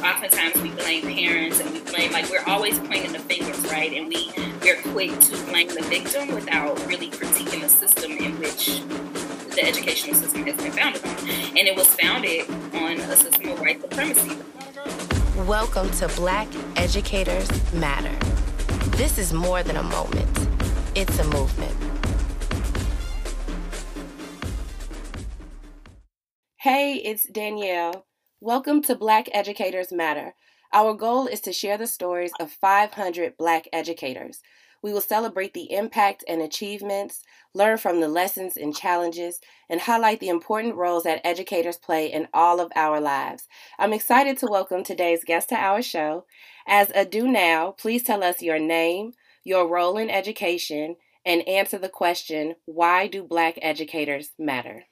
oftentimes we blame parents and we blame like we're always pointing the fingers, right? And we we're quick to blame the victim without really critiquing the system in which the educational system has been founded on. And it was founded on a system of white supremacy. Welcome to Black Educators Matter. This is more than a moment, it's a movement. Hey, it's Danielle. Welcome to Black Educators Matter. Our goal is to share the stories of 500 Black educators. We will celebrate the impact and achievements, learn from the lessons and challenges, and highlight the important roles that educators play in all of our lives. I'm excited to welcome today's guest to our show. As a do now, please tell us your name, your role in education, and answer the question why do Black educators matter?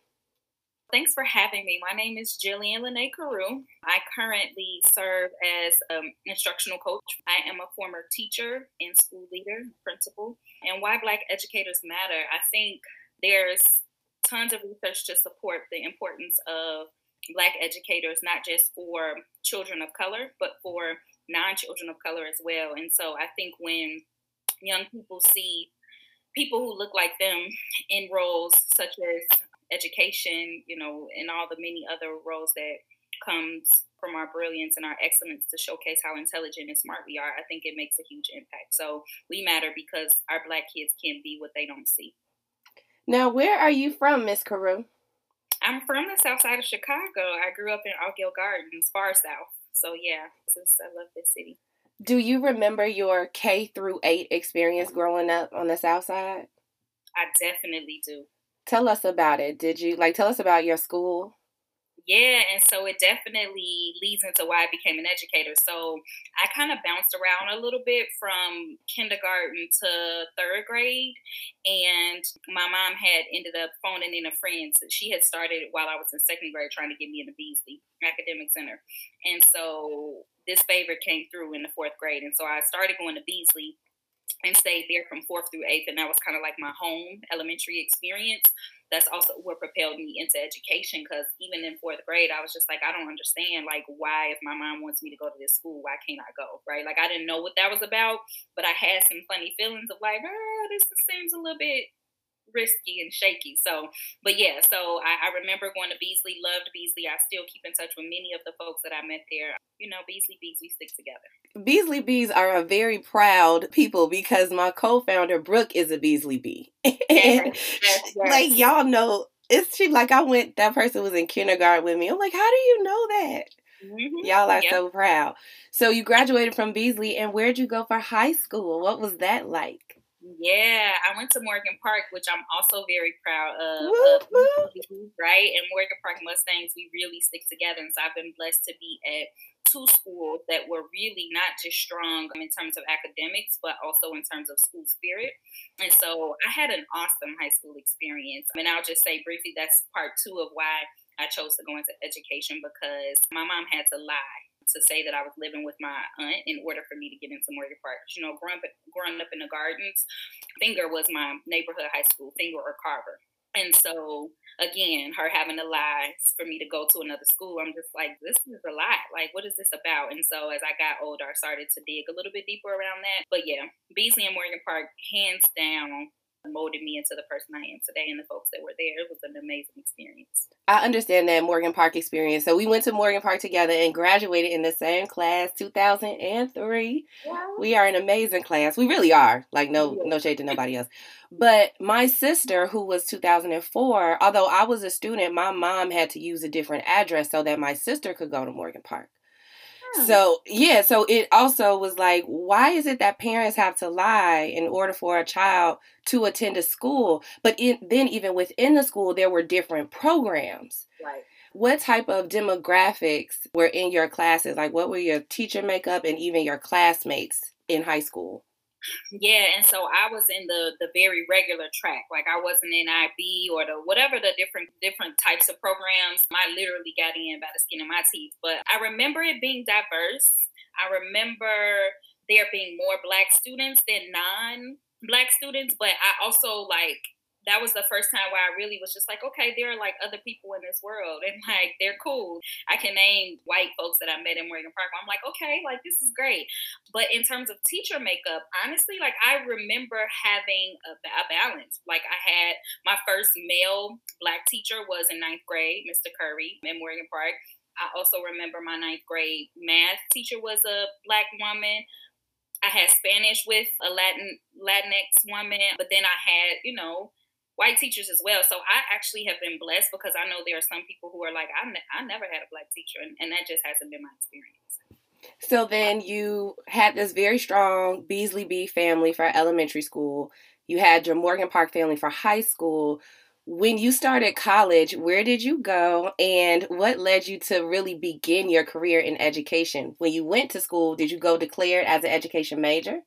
Thanks for having me. My name is Jillian Lene Carew. I currently serve as an instructional coach. I am a former teacher and school leader, principal. And why Black educators matter, I think there's tons of research to support the importance of Black educators, not just for children of color, but for non children of color as well. And so I think when young people see people who look like them in roles such as education, you know, and all the many other roles that comes from our brilliance and our excellence to showcase how intelligent and smart we are, I think it makes a huge impact. So we matter because our black kids can be what they don't see. Now, where are you from, Miss Carew? I'm from the south side of Chicago. I grew up in Altgeld Gardens, far south. So yeah, I love this city. Do you remember your K through eight experience growing up on the south side? I definitely do. Tell us about it. Did you like tell us about your school? Yeah, and so it definitely leads into why I became an educator. So I kind of bounced around a little bit from kindergarten to third grade. And my mom had ended up phoning in a friend. She had started while I was in second grade trying to get me into Beasley Academic Center. And so this favor came through in the fourth grade. And so I started going to Beasley and stayed there from fourth through eighth. And that was kind of like my home elementary experience. That's also what propelled me into education because even in fourth grade, I was just like, I don't understand, like, why, if my mom wants me to go to this school, why can't I go? Right? Like, I didn't know what that was about, but I had some funny feelings of like, oh, this seems a little bit risky and shaky. So, but yeah, so I, I, remember going to Beasley, loved Beasley. I still keep in touch with many of the folks that I met there. You know, Beasley Bees, we stick together. Beasley Bees are a very proud people because my co-founder Brooke is a Beasley Bee. and yes, yes. like y'all know, it's she like I went. That person was in kindergarten with me. I'm like, how do you know that? Mm-hmm. Y'all are yep. so proud. So you graduated from Beasley, and where'd you go for high school? What was that like? Yeah, I went to Morgan Park, which I'm also very proud of. of right? And Morgan Park Mustangs, we really stick together. And so I've been blessed to be at two schools that were really not just strong in terms of academics, but also in terms of school spirit. And so I had an awesome high school experience. And I'll just say briefly that's part two of why I chose to go into education because my mom had to lie to say that I was living with my aunt in order for me to get into Morgan Park. You know, growing up, growing up in the gardens, Fenger was my neighborhood high school, Fenger or Carver. And so again, her having to lie for me to go to another school, I'm just like, this is a lot. Like, what is this about? And so as I got older, I started to dig a little bit deeper around that. But yeah, Beasley and Morgan Park, hands down, molded me into the person I am today and the folks that were there. It was an amazing experience. I understand that Morgan Park experience. So we went to Morgan Park together and graduated in the same class, 2003. Yeah. We are an amazing class. We really are. Like no yeah. no shade to nobody else. But my sister who was 2004, although I was a student, my mom had to use a different address so that my sister could go to Morgan Park. So, yeah, so it also was like, why is it that parents have to lie in order for a child to attend a school? But in, then, even within the school, there were different programs. Right. What type of demographics were in your classes? Like, what were your teacher makeup and even your classmates in high school? Yeah, and so I was in the the very regular track. Like I wasn't in IB or the whatever the different different types of programs. I literally got in by the skin of my teeth. But I remember it being diverse. I remember there being more black students than non black students, but I also like that was the first time where I really was just like, okay, there are like other people in this world and like they're cool. I can name white folks that I met in Morgan Park. I'm like, okay, like this is great. But in terms of teacher makeup, honestly, like I remember having a, a balance. Like I had my first male black teacher was in ninth grade, Mr. Curry in Morgan Park. I also remember my ninth grade math teacher was a black woman. I had Spanish with a Latin Latinx woman, but then I had, you know, white teachers as well. So I actually have been blessed because I know there are some people who are like, I, ne- I never had a black teacher, and, and that just hasn't been my experience. So then you had this very strong Beasley Bee family for elementary school. You had your Morgan Park family for high school. When you started college, where did you go and what led you to really begin your career in education? When you went to school, did you go declared as an education major?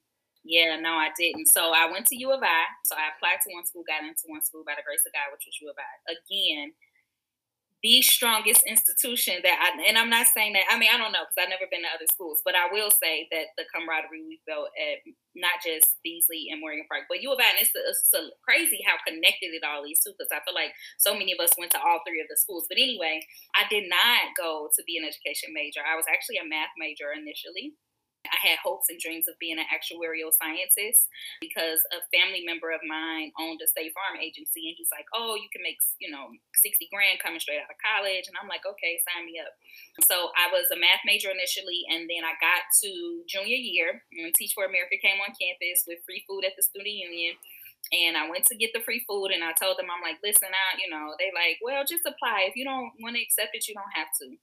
Yeah, no, I didn't. So I went to U of I. So I applied to one school, got into one school by the grace of God, which was U of I. Again, the strongest institution that I, and I'm not saying that, I mean, I don't know because I've never been to other schools, but I will say that the camaraderie we built at not just Beasley and Morgan Park, but U of I, and it's, it's crazy how connected it all is too, because I feel like so many of us went to all three of the schools. But anyway, I did not go to be an education major. I was actually a math major initially. I had hopes and dreams of being an actuarial scientist because a family member of mine owned a state farm agency, and he's like, "Oh, you can make you know sixty grand coming straight out of college," and I'm like, "Okay, sign me up." So I was a math major initially, and then I got to junior year, and Teach for America came on campus with free food at the student union. And I went to get the free food, and I told them, I'm like, listen, I, you know, they like, well, just apply. If you don't want to accept it, you don't have to.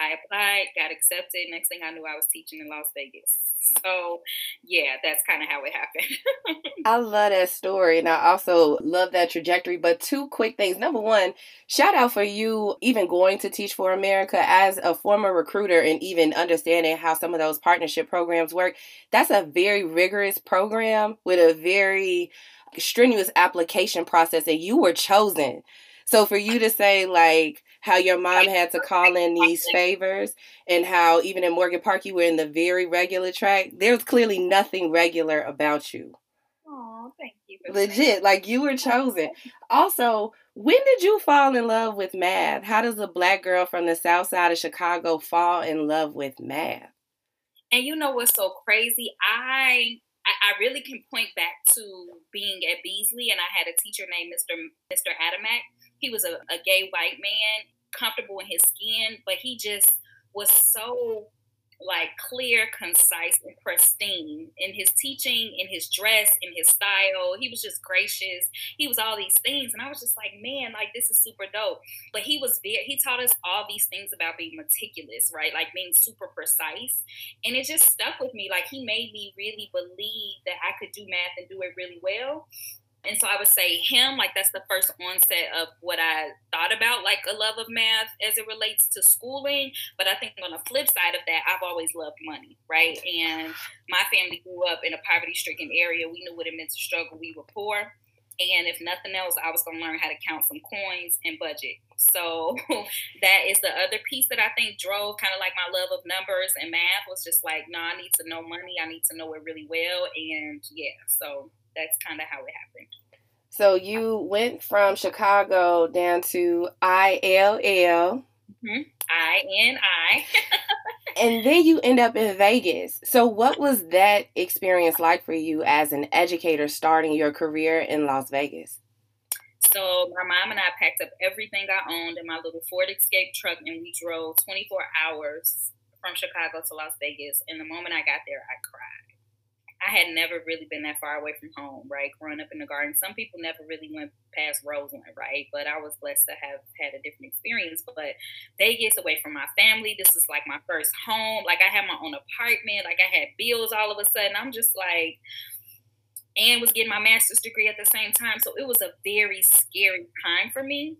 I applied, got accepted. Next thing I knew, I was teaching in Las Vegas. So, yeah, that's kind of how it happened. I love that story. And I also love that trajectory. But two quick things. Number one, shout out for you even going to Teach for America as a former recruiter and even understanding how some of those partnership programs work. That's a very rigorous program with a very strenuous application process, and you were chosen. So for you to say, like, how your mom had to call in these favors and how even in Morgan Park you were in the very regular track. There's clearly nothing regular about you. Oh, thank you. Legit, like you were chosen. Also, when did you fall in love with math? How does a black girl from the south side of Chicago fall in love with math? And you know what's so crazy? I I, really can point back to being at Beasley, and I had a teacher named Mr. Mr. Adamak. He was a, a gay white man, comfortable in his skin, but he just was so like clear, concise, and pristine in his teaching, in his dress, in his style. He was just gracious. He was all these things, and I was just like, man, like this is super dope. But he was very. He taught us all these things about being meticulous, right? Like being super precise, and it just stuck with me. Like he made me really believe that I could do math and do it really well. And so I would say him, like that's the first onset of what I thought about, like a love of math as it relates to schooling. But I think on the flip side of that, I've always loved money, right? And my family grew up in a poverty stricken area. We knew what it meant to struggle. We were poor. And if nothing else, I was going to learn how to count some coins and budget. So that is the other piece that I think drove kind of like my love of numbers and math was just like, no, I need to know money. I need to know it really well. And yeah, so that's kind of how it happened. So you went from Chicago down to ILL. Mm-hmm. I N I. and then you end up in Vegas. So what was that experience like for you as an educator starting your career in Las Vegas? So my mom and I packed up everything I owned in my little Ford Escape truck and we drove 24 hours from Chicago to Las Vegas. And the moment I got there, I cried. I had never really been that far away from home, right? Growing up in the garden. Some people never really went past Roseland, right? But I was blessed to have had a different experience. But Vegas away from my family. This is like my first home. Like I had my own apartment. Like I had bills all of a sudden. I'm just like, and was getting my master's degree at the same time. So it was a very scary time for me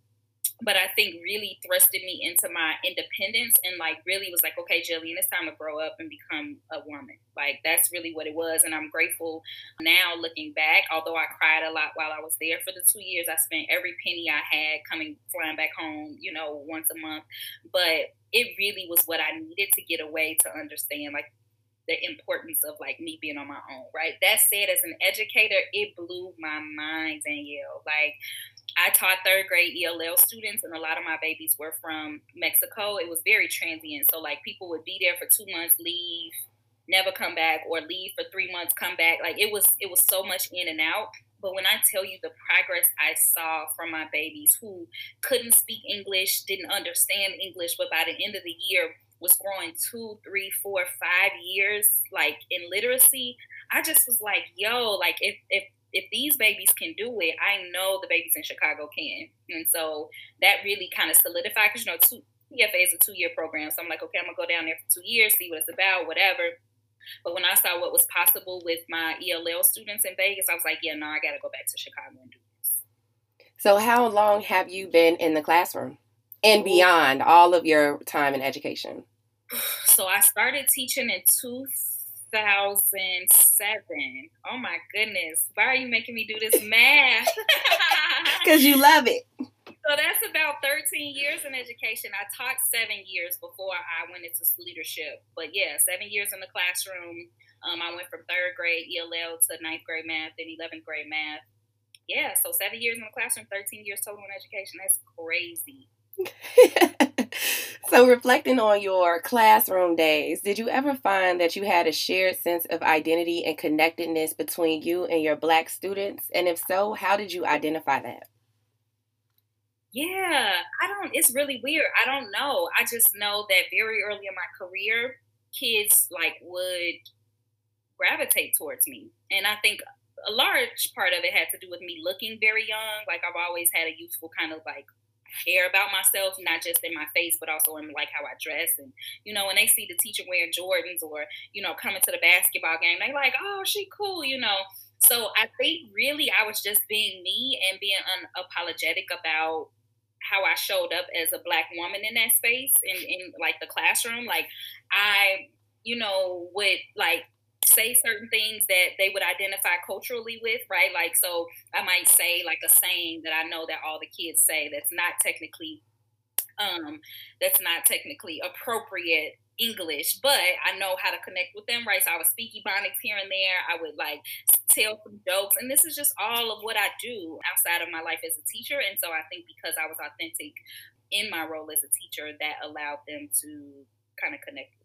but I think really thrusted me into my independence and like really was like, okay, Jillian, it's time to grow up and become a woman. Like that's really what it was. And I'm grateful now looking back, although I cried a lot while I was there for the two years, I spent every penny I had coming flying back home, you know, once a month. But it really was what I needed to get away to understand like the importance of like me being on my own, right? That said, as an educator, it blew my mind, Danielle. Like, I taught third grade ELL students, and a lot of my babies were from Mexico. It was very transient. So, like, people would be there for two months, leave, never come back, or leave for three months, come back. Like, it was it was so much in and out. But when I tell you the progress I saw from my babies who couldn't speak English, didn't understand English, but by the end of the year was growing two, three, four, five years like in literacy, I just was like, yo, like if if if these babies can do it, I know the babies in Chicago can. And so that really kind of solidified because you know, two TFA is a two year program. So I'm like, okay, I'm gonna go down there for two years, see what it's about, whatever. But when I saw what was possible with my ELL students in Vegas, I was like, yeah, no, I gotta go back to Chicago and do this. So how long have you been in the classroom? and beyond all of your time in education? So I started teaching in 2007. Oh my goodness. Why are you making me do this math? Because you love it. So that's about 13 years in education. I taught seven years before I went into leadership. But yeah, seven years in the classroom. Um, I went from third grade ELL to ninth grade math, then 11th grade math. Yeah, so seven years in the classroom, 13 years total in education. That's crazy. so, reflecting on your classroom days, did you ever find that you had a shared sense of identity and connectedness between you and your black students? And if so, how did you identify that? Yeah, I don't, it's really weird. I don't know. I just know that very early in my career, kids like would gravitate towards me. And I think a large part of it had to do with me looking very young. Like I've always had a youthful kind of like care about myself, not just in my face, but also in like how I dress. And you know, when they see the teacher wearing Jordans or you know coming to the basketball game, they like, oh, she cool, you know. So I think really I was just being me and being unapologetic about how I showed up as a black woman in that space in, in like the classroom. Like I, you know, would like say certain things that they would identify culturally with, right? Like, so I might say like a saying that I know that all the kids say that's not technically, um, that's not technically appropriate English, but I know how to connect with them, right? So I would speak Ebonics here and there. I would like tell some jokes, and this is just all of what I do outside of my life as a teacher. And so I think because I was authentic in my role as a teacher, that allowed them to kind of connect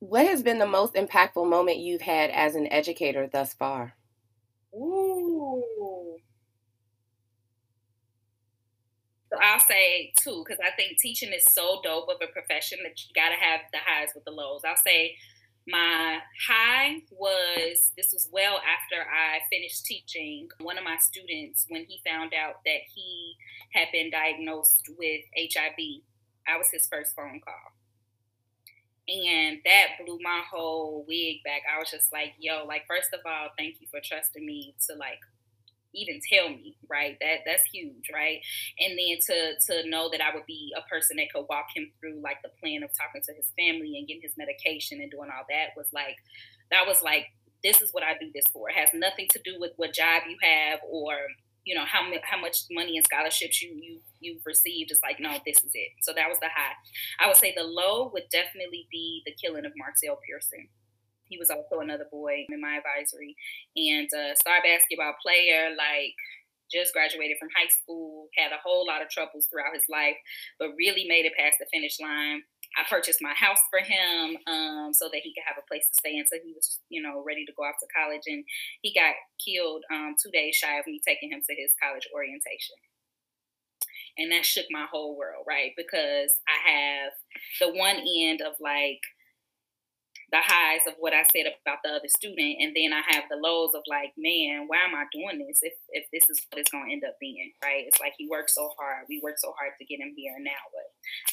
what has been the most impactful moment you've had as an educator thus far? Ooh. So I'll say two, because I think teaching is so dope of a profession that you got to have the highs with the lows. I'll say my high was this was well after I finished teaching. One of my students, when he found out that he had been diagnosed with HIV, I was his first phone call and that blew my whole wig back. I was just like, yo, like first of all, thank you for trusting me to like even tell me, right? That that's huge, right? And then to to know that I would be a person that could walk him through like the plan of talking to his family and getting his medication and doing all that was like that was like this is what I do this for. It has nothing to do with what job you have or you know how how much money and scholarships you you you've received. It's like no, this is it. So that was the high. I would say the low would definitely be the killing of Marcel Pearson. He was also another boy in my advisory and a star basketball player. Like just graduated from high school, had a whole lot of troubles throughout his life, but really made it past the finish line. I purchased my house for him um, so that he could have a place to stay until he was, you know, ready to go off to college. And he got killed um, two days shy of me taking him to his college orientation. And that shook my whole world, right? Because I have the one end of like the highs of what I said about the other student, and then I have the lows of like, man, why am I doing this? If if this is what it's gonna end up being, right? It's like he worked so hard, we worked so hard to get him here, now what?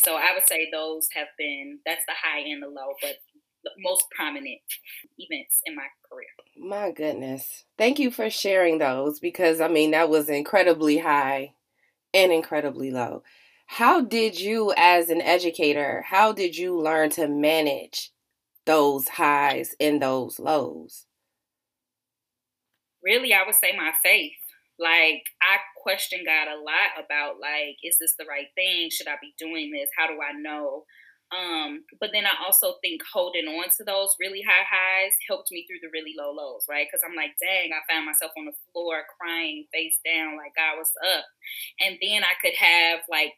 So I would say those have been that's the high and the low, but the most prominent events in my career. My goodness, thank you for sharing those because I mean that was incredibly high and incredibly low. How did you, as an educator, how did you learn to manage those highs and those lows? Really, I would say my faith. Like, I question God a lot about, like, is this the right thing? Should I be doing this? How do I know? Um, but then I also think holding on to those really high highs helped me through the really low lows, right? Because I'm like, dang, I found myself on the floor crying face down, like God was up. And then I could have like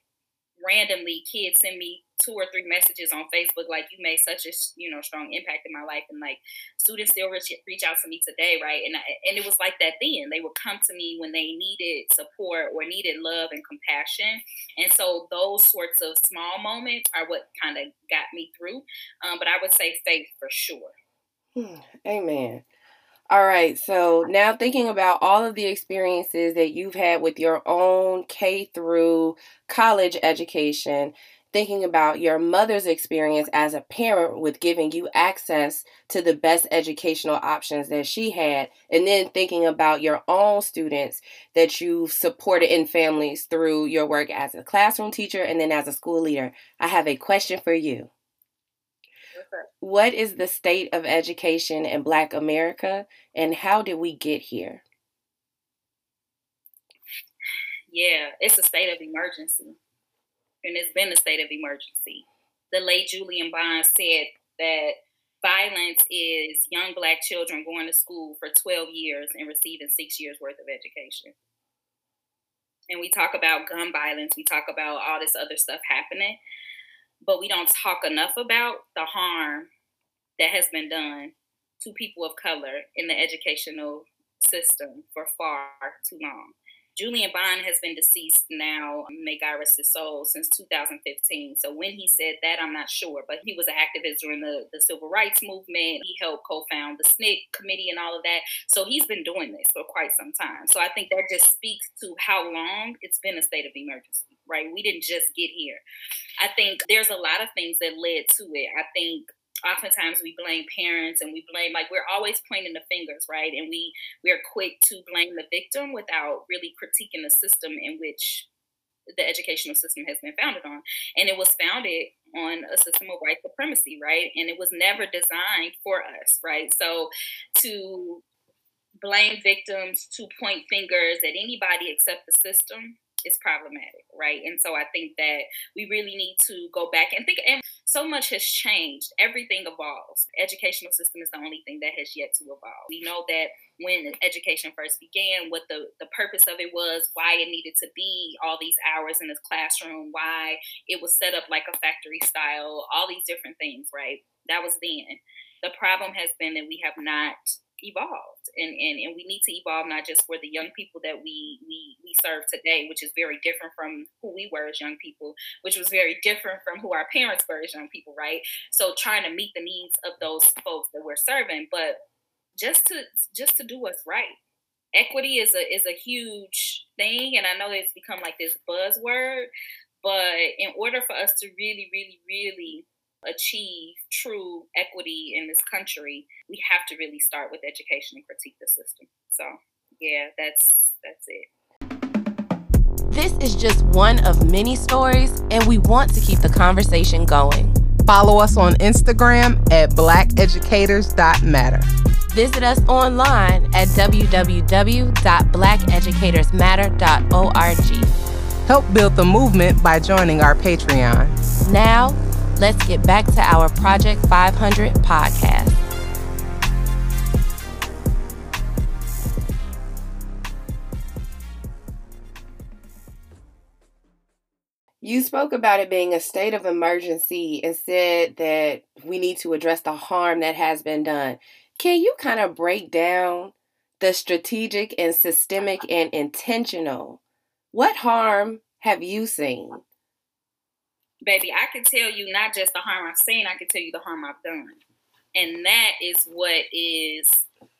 randomly kids send me two or three messages on Facebook like you made such a you know strong impact in my life and like students still reach, reach out to me today right? And I, and it was like that then. They would come to me when they needed support or needed love and compassion. And so those sorts of small moments are what kind of got me through. Um, but I would say faith for sure. Hmm. amen all right, so now thinking about all of the experiences that you've had with your own K through college education, thinking about your mother's experience as a parent with giving you access to the best educational options that she had, and then thinking about your own students that you've supported in families through your work as a classroom teacher and then as a school leader, I have a question for you. What is the state of education in Black America and how did we get here? Yeah, it's a state of emergency. And it's been a state of emergency. The late Julian Bond said that violence is young black children going to school for 12 years and receiving six years worth of education. And we talk about gun violence, we talk about all this other stuff happening but we don't talk enough about the harm that has been done to people of color in the educational system for far too long. Julian Bond has been deceased now, may God rest his soul, since 2015. So when he said that, I'm not sure, but he was an activist during the, the civil rights movement. He helped co-found the SNCC committee and all of that. So he's been doing this for quite some time. So I think that just speaks to how long it's been a state of emergency, right? We didn't just get here. I think there's a lot of things that led to it. I think oftentimes we blame parents and we blame like we're always pointing the fingers right and we we're quick to blame the victim without really critiquing the system in which the educational system has been founded on and it was founded on a system of white supremacy right and it was never designed for us right so to blame victims to point fingers at anybody except the system is problematic, right? And so I think that we really need to go back and think. And so much has changed. Everything evolves. The educational system is the only thing that has yet to evolve. We know that when education first began, what the, the purpose of it was, why it needed to be all these hours in this classroom, why it was set up like a factory style, all these different things, right? That was then. The problem has been that we have not evolved. And, and and we need to evolve not just for the young people that we we we serve today which is very different from who we were as young people which was very different from who our parents were as young people right? So trying to meet the needs of those folks that we're serving but just to just to do what's right. Equity is a is a huge thing and i know it's become like this buzzword but in order for us to really really really achieve true equity in this country, we have to really start with education and critique the system. So, yeah, that's that's it. This is just one of many stories, and we want to keep the conversation going. Follow us on Instagram at blackeducators.matter. Visit us online at www.blackeducatorsmatter.org. Help build the movement by joining our Patreon. Now, let's get back to our Project 500 podcast. You spoke about it being a state of emergency and said that we need to address the harm that has been done. Can you kind of break down the strategic and systemic and intentional? What harm have you seen? Baby, I can tell you not just the harm I've seen, I can tell you the harm I've done. And that is what is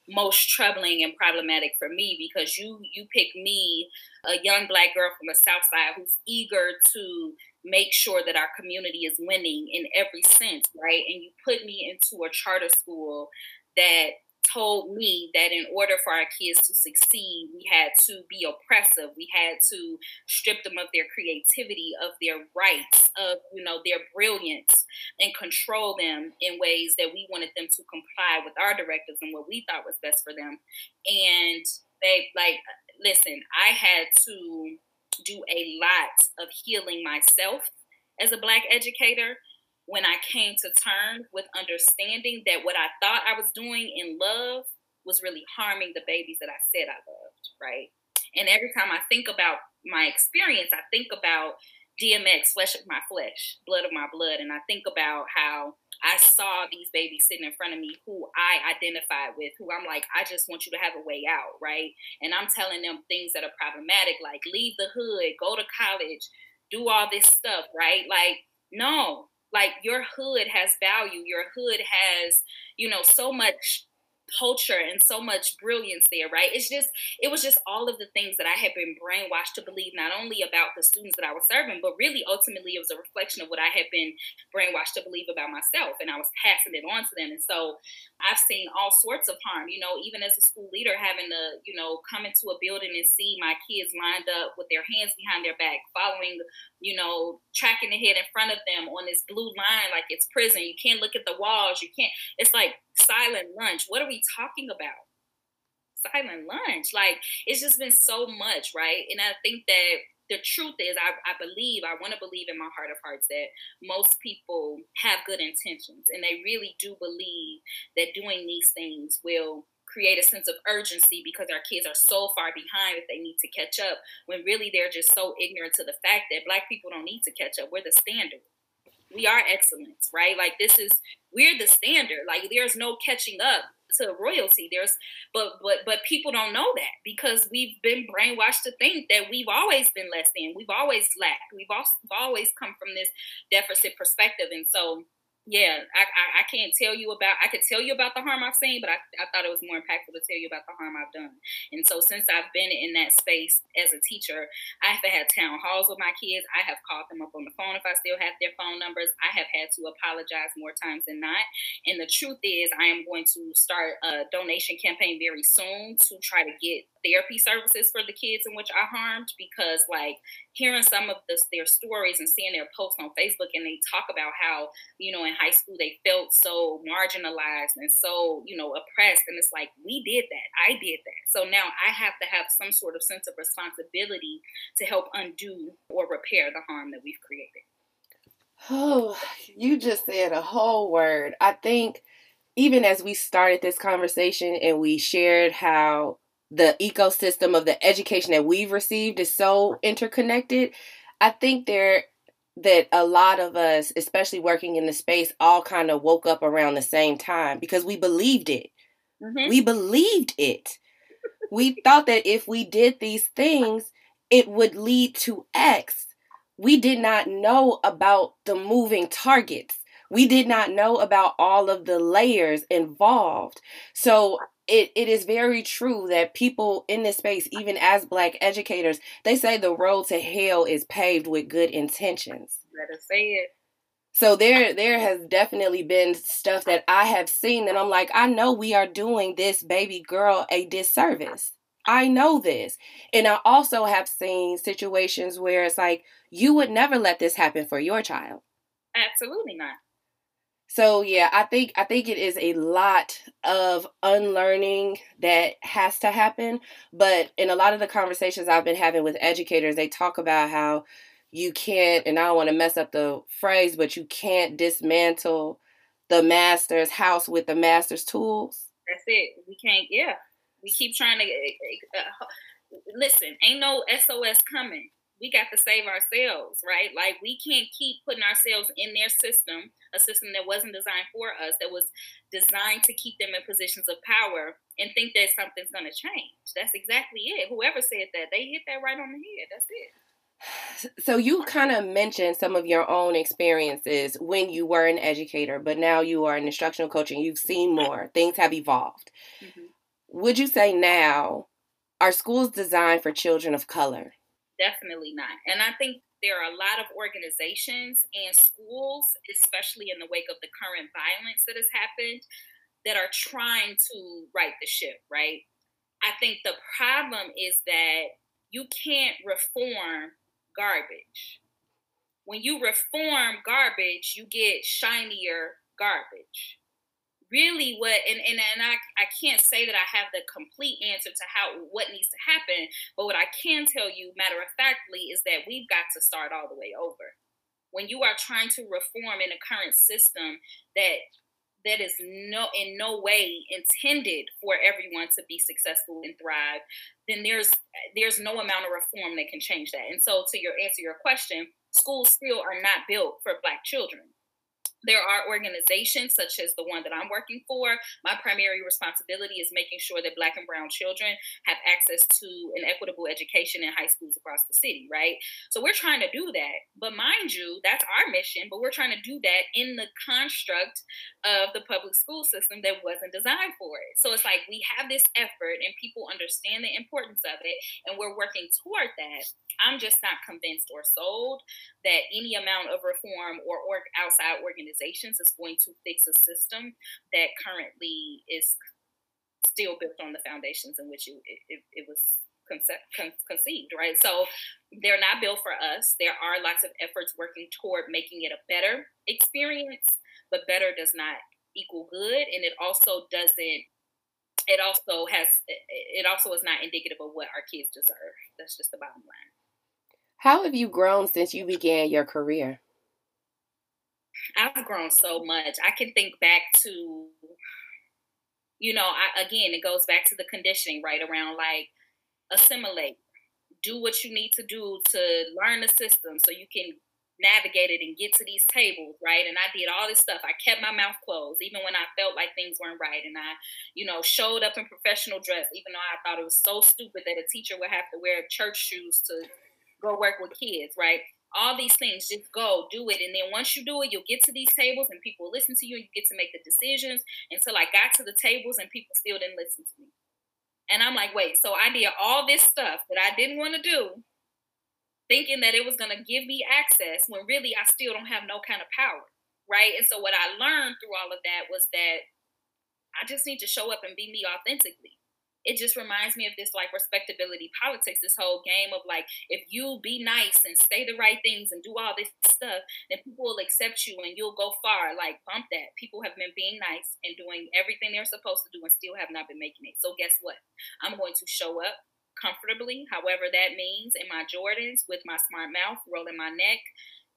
most troubling and problematic for me because you you pick me, a young black girl from the South Side who's eager to make sure that our community is winning in every sense, right? And you put me into a charter school that told me that in order for our kids to succeed, we had to be oppressive. We had to strip them of their creativity, of their rights, of you know their brilliance, and control them in ways that we wanted them to comply with our directives and what we thought was best for them. And they like, listen, I had to do a lot of healing myself as a black educator when I came to terms with understanding that what I thought I was doing in love was really harming the babies that I said I loved, right? And every time I think about my experience, I think about DMX, flesh of my flesh, blood of my blood, and I think about how I saw these babies sitting in front of me who I identified with, who I'm like, I just want you to have a way out, right? And I'm telling them things that are problematic, like leave the hood, go to college, do all this stuff, right? Like, no, like your hood has value. Your hood has, you know, so much culture and so much brilliance there, right? It's just, it was just all of the things that I had been brainwashed to believe, not only about the students that I was serving, but really ultimately it was a reflection of what I had been brainwashed to believe about myself. And I was passing it on to them. And so I've seen all sorts of harm, you know, even as a school leader, having to, you know, come into a building and see my kids lined up with their hands behind their back, following you know, tracking ahead in front of them on this blue line like it's prison. You can't look at the walls. You can't. It's like silent lunch. What are we talking about? Silent lunch. Like it's just been so much, right? And I think that the truth is, I, I believe, I want to believe in my heart of hearts that most people have good intentions and they really do believe that doing these things will create a sense of urgency because our kids are so far behind that they need to catch up when really they're just so ignorant to the fact that black people don't need to catch up. We're the standard. We are excellence, right? Like this is we're the standard. Like there's no catching up to royalty. There's but but but people don't know that because we've been brainwashed to think that we've always been less than. We've always lacked. We've always come from this deficit perspective and so yeah, I, I, I, can't tell you about. I could tell you about the harm I've seen, but I, I thought it was more impactful to tell you about the harm I've done. And so, since I've been in that space as a teacher, I have had town halls with my kids. I have called them up on the phone if I still have their phone numbers. I have had to apologize more times than not. And the truth is, I am going to start a donation campaign very soon to try to get therapy services for the kids in which I harmed because, like, hearing some of this, their stories and seeing their posts on Facebook, and they talk about how, you know, in high school they felt so marginalized and so, you know, oppressed. And it's like, we did that. I did that. So now I have to have some sort of sense of responsibility to help undo or repair the harm that we've created. Oh, you just said a whole word. I think even as we started this conversation and we shared how the ecosystem of the education that we've received is so interconnected. I think there that a lot of us, especially working in the space, all kind of woke up around the same time because we believed it. Mm-hmm. We believed it. we thought that if we did these things, it would lead to X. We did not know about the moving targets. We did not know about all of the layers involved. So it, it is very true that people in this space, even as black educators, they say the road to hell is paved with good intentions. Better say it. So there there has definitely been stuff that I have seen that I'm like, I know we are doing this baby girl a disservice. I know this. And I also have seen situations where it's like, you would never let this happen for your child. Absolutely not. So yeah, I think I think it is a lot of unlearning that has to happen, but in a lot of the conversations I've been having with educators, they talk about how you can't and I don't want to mess up the phrase, but you can't dismantle the master's house with the master's tools. That's it. We can't yeah. We keep trying to uh, listen, ain't no SOS coming we got to save ourselves, right? Like we can't keep putting ourselves in their system, a system that wasn't designed for us, that was designed to keep them in positions of power and think that something's going to change. That's exactly it. Whoever said that, they hit that right on the head. That's it. So you kind of mentioned some of your own experiences when you were an educator, but now you are an instructional coach and you've seen more. Things have evolved. Mm-hmm. Would you say now are schools designed for children of color? Definitely not. And I think there are a lot of organizations and schools, especially in the wake of the current violence that has happened, that are trying to right the ship, right? I think the problem is that you can't reform garbage. When you reform garbage, you get shinier garbage really what and, and, and I, I can't say that I have the complete answer to how what needs to happen, but what I can tell you matter of factly is that we've got to start all the way over. when you are trying to reform in a current system that that is no in no way intended for everyone to be successful and thrive then there's there's no amount of reform that can change that and so to your answer your question schools still are not built for black children there are organizations such as the one that I'm working for. My primary responsibility is making sure that Black and Brown children have access to an equitable education in high schools across the city, right? So we're trying to do that. But mind you, that's our mission, but we're trying to do that in the construct of the public school system that wasn't designed for it. So it's like we have this effort and people understand the importance of it, and we're working toward that. I'm just not convinced or sold that any amount of reform or, or outside organizations is going to fix a system that currently is still built on the foundations in which it, it, it was con- conceived, right? So they're not built for us. There are lots of efforts working toward making it a better experience, but better does not equal good, and it also doesn't. It also has. It also is not indicative of what our kids deserve. That's just the bottom line. How have you grown since you began your career? I've grown so much. I can think back to, you know, I, again, it goes back to the conditioning, right? Around like assimilate, do what you need to do to learn the system so you can navigate it and get to these tables, right? And I did all this stuff. I kept my mouth closed, even when I felt like things weren't right. And I, you know, showed up in professional dress, even though I thought it was so stupid that a teacher would have to wear church shoes to go work with kids, right? All these things, just go do it. And then once you do it, you'll get to these tables and people listen to you and you get to make the decisions. Until I got to the tables and people still didn't listen to me. And I'm like, wait, so I did all this stuff that I didn't want to do, thinking that it was going to give me access when really I still don't have no kind of power, right? And so what I learned through all of that was that I just need to show up and be me authentically it just reminds me of this like respectability politics, this whole game of like, if you be nice and say the right things and do all this stuff, then people will accept you and you'll go far. Like, bump that. People have been being nice and doing everything they're supposed to do and still have not been making it. So, guess what? I'm going to show up comfortably, however that means, in my Jordans with my smart mouth, rolling my neck,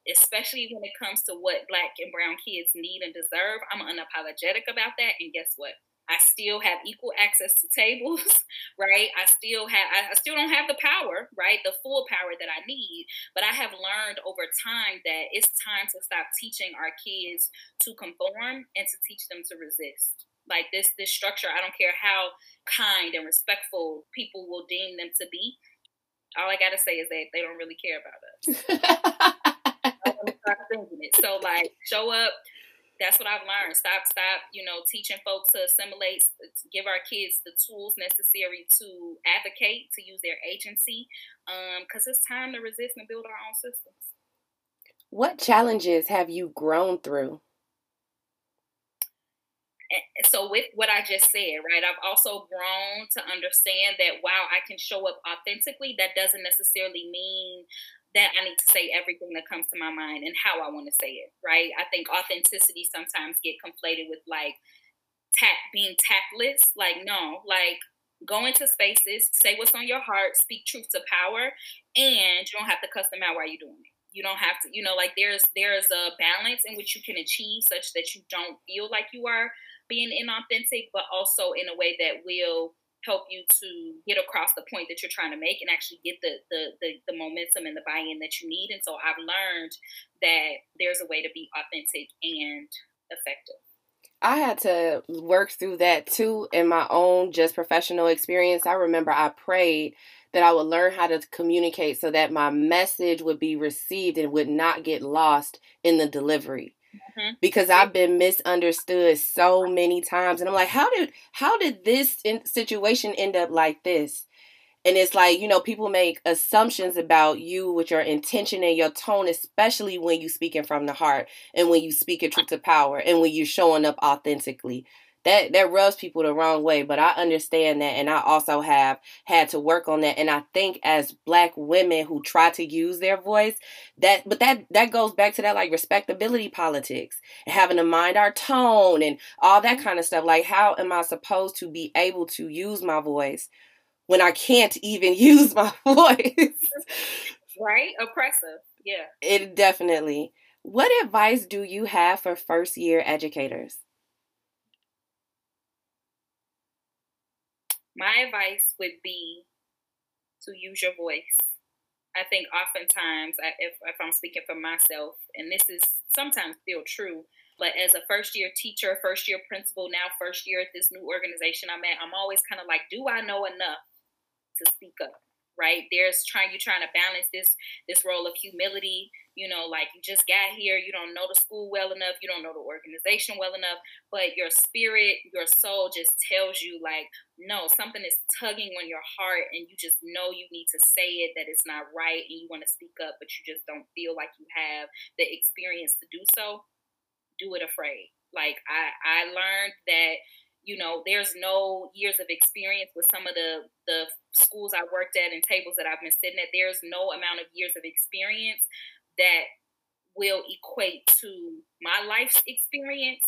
especially when it comes to what black and brown kids need and deserve. I'm unapologetic about that. And guess what? I still have equal access to tables, right? I still have I still don't have the power, right? The full power that I need, but I have learned over time that it's time to stop teaching our kids to conform and to teach them to resist. Like this this structure, I don't care how kind and respectful people will deem them to be. All I gotta say is that they don't really care about us. so like show up that's what I've learned. Stop, stop, you know, teaching folks to assimilate, give our kids the tools necessary to advocate, to use their agency, because um, it's time to resist and build our own systems. What challenges have you grown through? so with what I just said, right, I've also grown to understand that while I can show up authentically, that doesn't necessarily mean that I need to say everything that comes to my mind and how I want to say it, right? I think authenticity sometimes get conflated with like tact being tactless. Like, no, like go into spaces, say what's on your heart, speak truth to power, and you don't have to cuss them out while you're doing it. You don't have to, you know, like there's there's a balance in which you can achieve such that you don't feel like you are being inauthentic, but also in a way that will help you to get across the point that you're trying to make and actually get the, the the, the, momentum and the buy-in that you need and so i've learned that there's a way to be authentic and effective I had to work through that too in my own just professional experience. I remember I prayed that I would learn how to communicate so that my message would be received and would not get lost in the delivery. Mm-hmm. Because I've been misunderstood so many times, and I'm like, how did how did this situation end up like this? And it's like, you know, people make assumptions about you with your intention and your tone, especially when you speaking from the heart and when you speak it truth to power and when you're showing up authentically that that rubs people the wrong way but i understand that and i also have had to work on that and i think as black women who try to use their voice that but that that goes back to that like respectability politics and having to mind our tone and all that mm-hmm. kind of stuff like how am i supposed to be able to use my voice when i can't even use my voice? Right? Oppressive. Yeah. It definitely. What advice do you have for first year educators? My advice would be to use your voice. I think oftentimes, if, if I'm speaking for myself, and this is sometimes still true, but as a first year teacher, first year principal, now first year at this new organization I'm at, I'm always kind of like, do I know enough to speak up? Right? There's trying you trying to balance this this role of humility you know, like you just got here, you don't know the school well enough, you don't know the organization well enough, but your spirit, your soul just tells you, like, no, something is tugging on your heart, and you just know you need to say it that it's not right, and you want to speak up, but you just don't feel like you have the experience to do so. Do it afraid. Like, I, I learned that you know there's no years of experience with some of the the schools i worked at and tables that i've been sitting at there's no amount of years of experience that will equate to my life's experience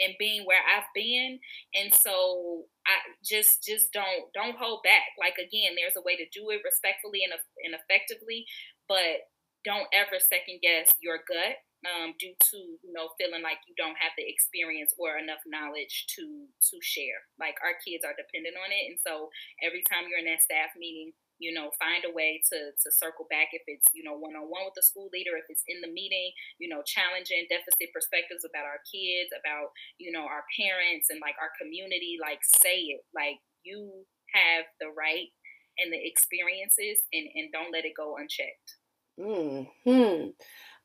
and being where I've been. And so I just just don't don't hold back. Like again, there's a way to do it respectfully and, and effectively, but don't ever second guess your gut um, due to you know feeling like you don't have the experience or enough knowledge to to share. Like our kids are dependent on it, and so every time you're in that staff meeting, you know, find a way to to circle back if it's, you know, one on one with the school leader, if it's in the meeting, you know, challenging deficit perspectives about our kids, about, you know, our parents and like our community, like say it. Like you have the right and the experiences and, and don't let it go unchecked. Hmm.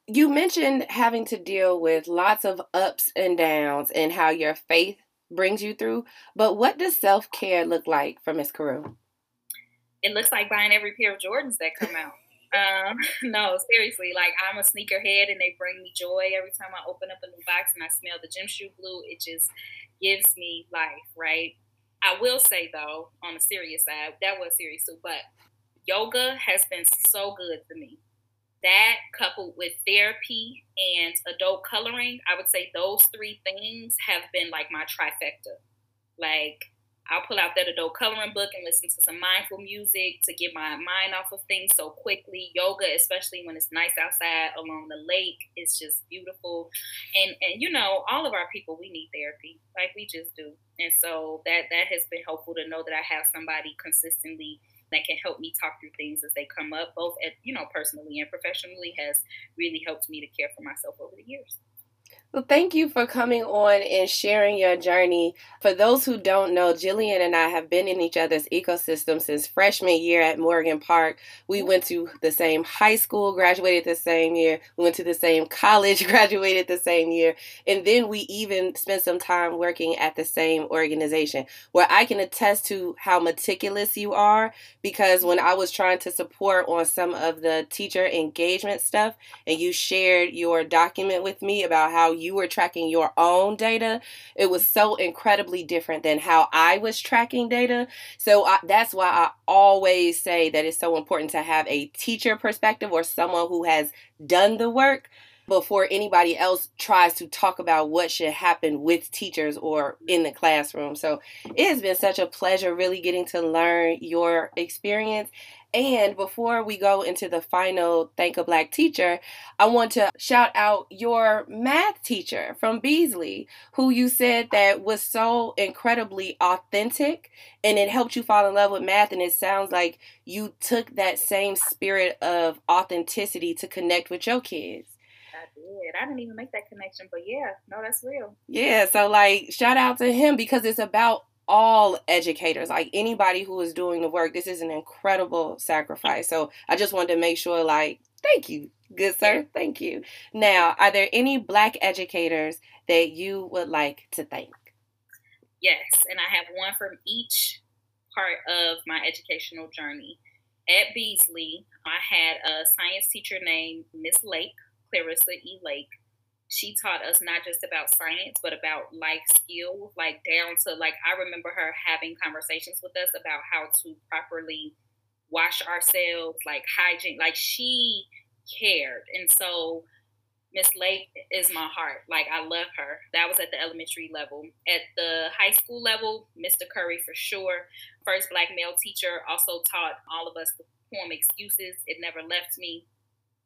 You mentioned having to deal with lots of ups and downs and how your faith brings you through. But what does self care look like for Miss Carew? It looks like buying every pair of Jordans that come out. Um, no, seriously, like I'm a sneakerhead and they bring me joy every time I open up a new box and I smell the gym shoe glue. It just gives me life, right? I will say though, on the serious side, that was serious too, but yoga has been so good for me. That coupled with therapy and adult coloring, I would say those three things have been like my trifecta. Like I'll pull out that adult coloring book and listen to some mindful music to get my mind off of things so quickly. Yoga, especially when it's nice outside along the lake, is just beautiful. And and you know, all of our people we need therapy. Like we just do. And so that that has been helpful to know that I have somebody consistently that can help me talk through things as they come up, both at you know, personally and professionally, has really helped me to care for myself over the years. Well, thank you for coming on and sharing your journey. For those who don't know, Jillian and I have been in each other's ecosystem since freshman year at Morgan Park. We went to the same high school, graduated the same year. We went to the same college, graduated the same year. And then we even spent some time working at the same organization where I can attest to how meticulous you are because when I was trying to support on some of the teacher engagement stuff and you shared your document with me about how you were tracking your own data, it was so incredibly different than how I was tracking data. So I, that's why I always say that it's so important to have a teacher perspective or someone who has done the work before anybody else tries to talk about what should happen with teachers or in the classroom. So it has been such a pleasure really getting to learn your experience and before we go into the final Thank a Black Teacher, I want to shout out your math teacher from Beasley, who you said that was so incredibly authentic and it helped you fall in love with math. And it sounds like you took that same spirit of authenticity to connect with your kids. I did. I didn't even make that connection, but yeah, no, that's real. Yeah, so like shout out to him because it's about all educators, like anybody who is doing the work. This is an incredible sacrifice. So I just wanted to make sure, like, thank you, good sir. Thank you. Now, are there any black educators that you would like to thank? Yes, and I have one from each part of my educational journey. At Beasley, I had a science teacher named Miss Lake, Clarissa E. Lake she taught us not just about science but about life skills like down to like i remember her having conversations with us about how to properly wash ourselves like hygiene like she cared. And so miss lake is my heart. Like i love her. That was at the elementary level. At the high school level mr curry for sure. First black male teacher also taught all of us the poem excuses. It never left me.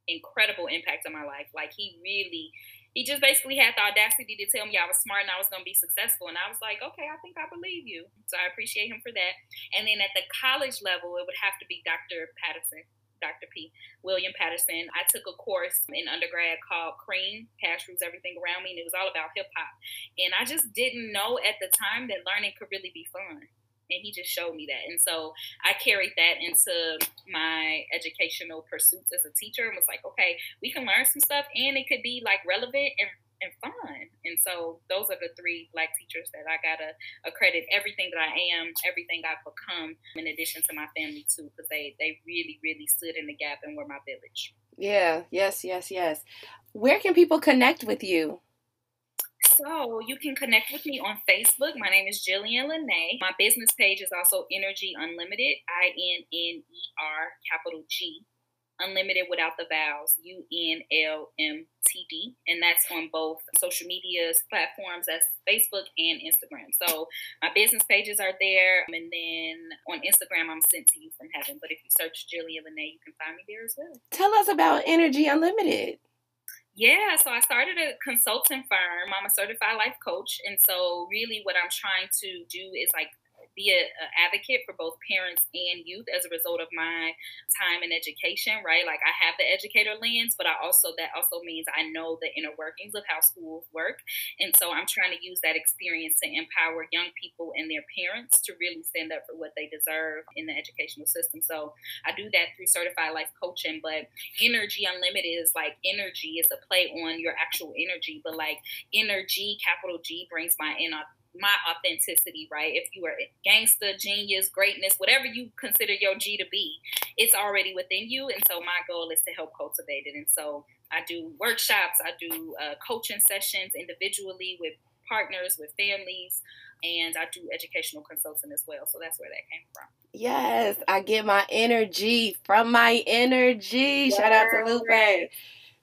Incredible impact on my life. Like he really he just basically had the audacity to tell me I was smart and I was going to be successful. And I was like, okay, I think I believe you. So I appreciate him for that. And then at the college level, it would have to be Dr. Patterson. Dr. P. William Patterson. I took a course in undergrad called Cream, Cash Everything Around Me, and it was all about hip hop. And I just didn't know at the time that learning could really be fun and he just showed me that. And so I carried that into my educational pursuits as a teacher and was like, okay, we can learn some stuff and it could be like relevant and, and fun. And so those are the three black teachers that I gotta accredit everything that I am, everything I've become, in addition to my family too, because they they really, really stood in the gap and were my village. Yeah, yes, yes, yes. Where can people connect with you? So you can connect with me on Facebook. My name is Jillian Lene. My business page is also InnerG Unlimited, I N N E R capital G, Unlimited without the vowels, U N L M T D. And that's on both social media platforms, that's Facebook and Instagram. So my business pages are there. And then on Instagram, I'm sent to you from heaven. But if you search Jillian Lene, you can find me there as well. Tell us about InnerG Unlimited. Yeah, so I started a consulting firm. I'm a certified life coach. And so, really, what I'm trying to do is like be an advocate for both parents and youth as a result of my time in education, right? Like I have the educator lens, but I also, that also means I know the inner workings of how schools work. And so I'm trying to use that experience to empower young people and their parents to really stand up for what they deserve in the educational system. So I do that through certified life coaching, but InnerG Unlimited is like energy is a play on your actual energy, but like energy, capital G brings my inner my authenticity, right? If you are gangster, genius, greatness, whatever you consider your G to be, it's already within you. And so my goal is to help cultivate it. And so I do workshops, I do uh, coaching sessions individually with partners, with families, and I do educational consulting as well. So that's where that came from. Yes, I get my energy from my energy. Yeah. Shout out to Lupe.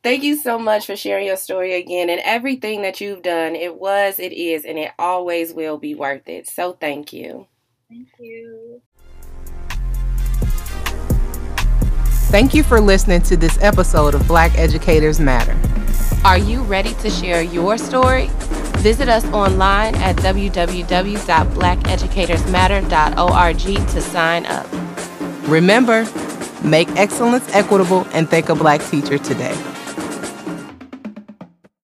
Thank you so much for sharing your story again and everything that you've done. It was, it is, and it always will be worth it. So thank you. Thank you. Thank you for listening to this episode of Black Educators Matter. Are you ready to share your story? Visit us online at www.blackeducatorsmatter.org to sign up. Remember, make excellence equitable and thank a black teacher today.